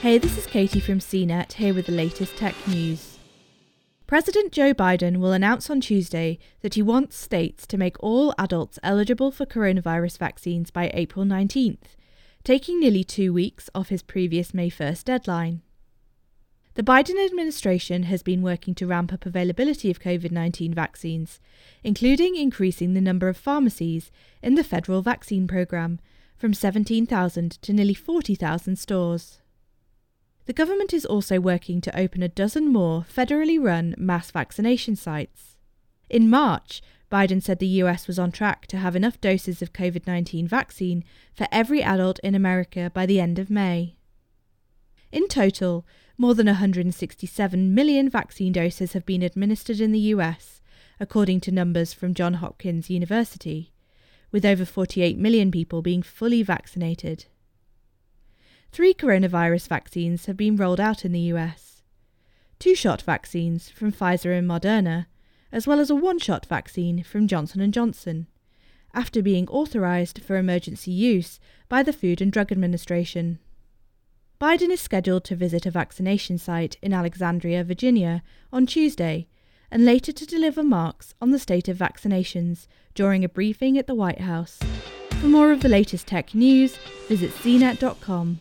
Hey, this is Katie from CNET here with the latest tech news. President Joe Biden will announce on Tuesday that he wants states to make all adults eligible for coronavirus vaccines by April 19th, taking nearly two weeks off his previous May 1st deadline. The Biden administration has been working to ramp up availability of COVID 19 vaccines, including increasing the number of pharmacies in the federal vaccine program from 17,000 to nearly 40,000 stores. The government is also working to open a dozen more federally run mass vaccination sites. In March, Biden said the US was on track to have enough doses of COVID 19 vaccine for every adult in America by the end of May. In total, more than 167 million vaccine doses have been administered in the US, according to numbers from Johns Hopkins University, with over 48 million people being fully vaccinated. Three coronavirus vaccines have been rolled out in the US. Two shot vaccines from Pfizer and Moderna, as well as a one shot vaccine from Johnson & Johnson, after being authorized for emergency use by the Food and Drug Administration. Biden is scheduled to visit a vaccination site in Alexandria, Virginia on Tuesday, and later to deliver marks on the state of vaccinations during a briefing at the White House. For more of the latest tech news, visit cnet.com.